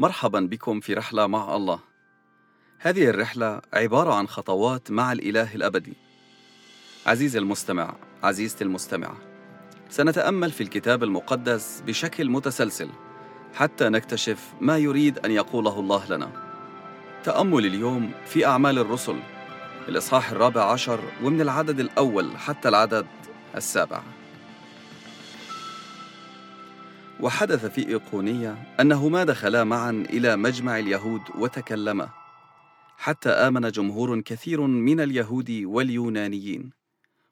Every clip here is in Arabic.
مرحبا بكم في رحلة مع الله. هذه الرحلة عبارة عن خطوات مع الإله الأبدي. عزيزي المستمع، عزيزتي المستمعة، سنتأمل في الكتاب المقدس بشكل متسلسل حتى نكتشف ما يريد أن يقوله الله لنا. تأمل اليوم في أعمال الرسل الإصحاح الرابع عشر ومن العدد الأول حتى العدد السابع. وحدث في إيقونية أنهما دخلا معا إلى مجمع اليهود وتكلما حتى آمن جمهور كثير من اليهود واليونانيين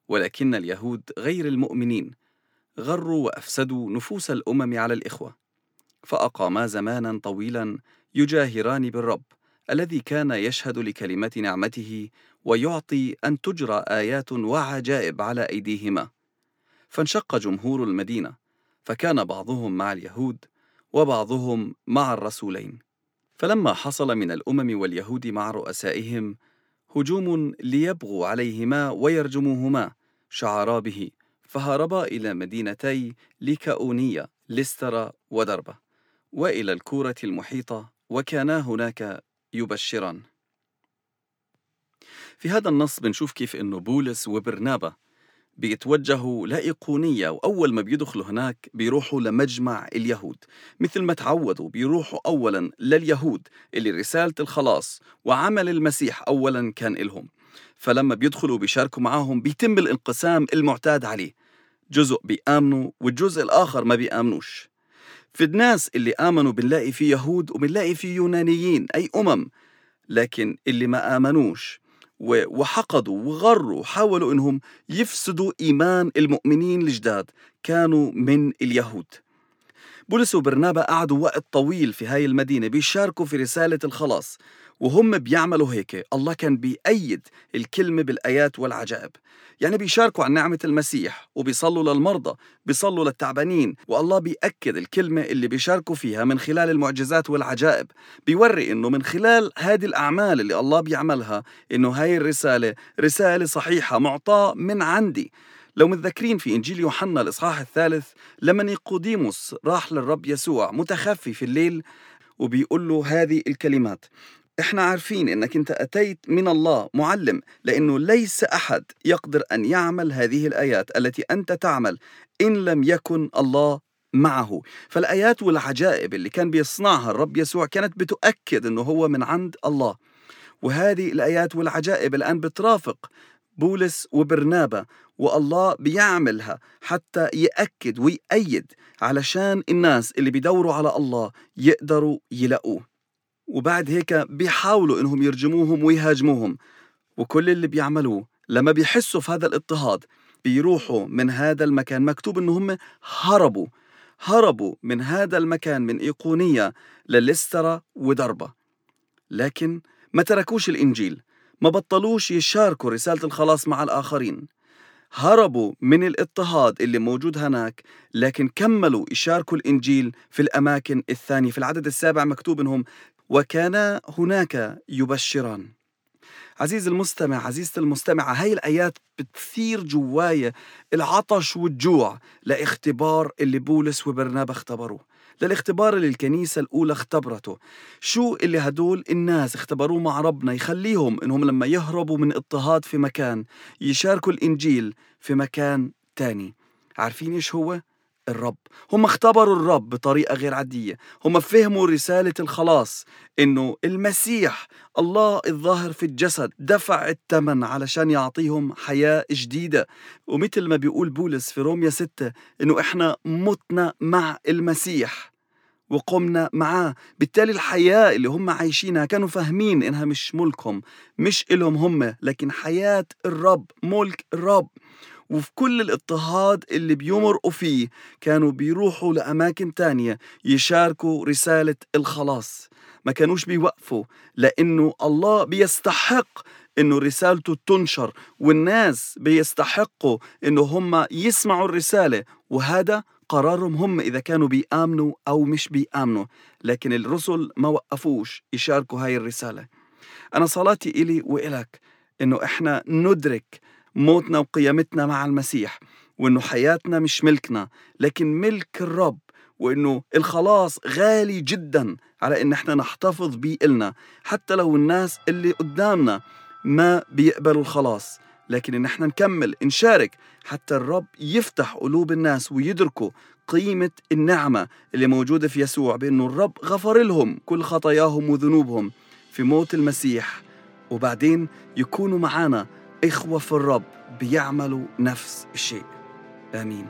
ولكن اليهود غير المؤمنين غروا وأفسدوا نفوس الأمم على الإخوة فأقاما زمانا طويلا يجاهران بالرب الذي كان يشهد لكلمة نعمته ويعطي أن تجرى آيات وعجائب على أيديهما. فانشق جمهور المدينة فكان بعضهم مع اليهود وبعضهم مع الرسولين. فلما حصل من الأمم واليهود مع رؤسائهم هجوم ليبغوا عليهما ويرجموهما شعرا به فهربا إلى مدينتي ليكاونيه لسترا ودربة وإلى الكورة المحيطة وكانا هناك يبشران. في هذا النص بنشوف كيف إنه بولس وبرنابا بيتوجهوا لإيقونية وأول ما بيدخلوا هناك بيروحوا لمجمع اليهود. مثل ما تعودوا بيروحوا أولا لليهود اللي رسالة الخلاص وعمل المسيح أولا كان إلهم. فلما بيدخلوا بيشاركوا معاهم بيتم الانقسام المعتاد عليه. جزء بيآمنوا والجزء الآخر ما بيآمنوش. في الناس اللي آمنوا بنلاقي في يهود وبنلاقي في يونانيين أي أمم. لكن اللي ما آمنوش وحقدوا وغروا وحاولوا إنهم يفسدوا إيمان المؤمنين الجداد كانوا من اليهود. بولس وبرنابا قعدوا وقت طويل في هاي المدينة بيشاركوا في رسالة الخلاص. وهم بيعملوا هيك. الله كان بيأيد الكلمة بالآيات والعجائب. يعني بيشاركوا عن نعمة المسيح وبيصلوا للمرضى بيصلوا للتعبانين والله بيأكد الكلمة اللي بيشاركوا فيها من خلال المعجزات والعجائب. بيوري إنه من خلال هذه الأعمال اللي الله بيعملها إنه هاي الرسالة رسالة صحيحة معطاة من عندي. لو متذكرين في إنجيل يوحنا الإصحاح الثالث لما نيقوديموس راح للرب يسوع متخفي في الليل وبيقول له هذه الكلمات إحنا عارفين إنك أنت أتيت من الله معلم لأنه ليس أحد يقدر أن يعمل هذه الآيات التي أنت تعمل إن لم يكن الله معه. فالآيات والعجائب اللي كان بيصنعها الرب يسوع كانت بتؤكد إنه هو من عند الله. وهذه الآيات والعجائب الآن بترافق بولس وبرنابا والله بيعملها حتى يأكد ويأيد علشان الناس اللي بيدوروا على الله يقدروا يلاقوه. وبعد هيك بيحاولوا إنهم يرجموهم ويهاجموهم. وكل اللي بيعملوه لما بيحسوا في هذا الاضطهاد بيروحوا من هذا المكان. مكتوب انهم هربوا هربوا من هذا المكان من إيقونية للسترا ودربة. لكن ما تركوش الإنجيل ما بطلوش يشاركوا رسالة الخلاص مع الآخرين. هربوا من الاضطهاد اللي موجود هناك لكن كملوا يشاركوا الإنجيل في الأماكن الثانية. في العدد السابع مكتوب إنهم وكانا هناك يبشران. عزيز المستمع عزيزتي المستمعة هاي الآيات بتثير جوايا العطش والجوع لاختبار اللي بولس وبرنابا اختبروه للاختبار اللي الكنيسة الأولى اختبرته. شو اللي هدول الناس اختبروه مع ربنا؟ يخليهم إنهم لما يهربوا من اضطهاد في مكان يشاركوا الإنجيل في مكان تاني. عارفين إيش هو؟ الرب. هم اختبروا الرب بطريقة غير عادية. هم فهموا رسالة الخلاص إنه المسيح الله الظاهر في الجسد دفع الثمن علشان يعطيهم حياة جديدة. ومثل ما بيقول بولس في روميا 6 إنه إحنا متنا مع المسيح وقمنا معاه. بالتالي الحياة اللي هم عايشينها كانوا فاهمين إنها مش ملكهم مش إلهم هم لكن حياة الرب ملك الرب. وفي كل الاضطهاد اللي بيمرقوا فيه كانوا بيروحوا لأماكن تانية يشاركوا رسالة الخلاص. ما كانوش بيوقفوا لأنه الله بيستحق إنه رسالته تنشر والناس بيستحقوا إنه هم يسمعوا الرسالة وهذا قرارهم هم إذا كانوا بيآمنوا أو مش بيآمنوا. لكن الرسل ما وقفوش يشاركوا هاي الرسالة. أنا صلاتي إلي وإلك إنه إحنا ندرك موتنا وقيامتنا مع المسيح وإنه حياتنا مش ملكنا لكن ملك الرب وإنه الخلاص غالي جدا على إن إحنا نحتفظ بيه إلنا حتى لو الناس اللي قدامنا ما بيقبلوا الخلاص لكن إن إحنا نكمل نشارك حتى الرب يفتح قلوب الناس ويدركوا قيمة النعمة اللي موجودة في يسوع بأنه الرب غفر لهم كل خطاياهم وذنوبهم في موت المسيح وبعدين يكونوا معنا إخوة في الرب بيعملوا نفس الشيء. آمين.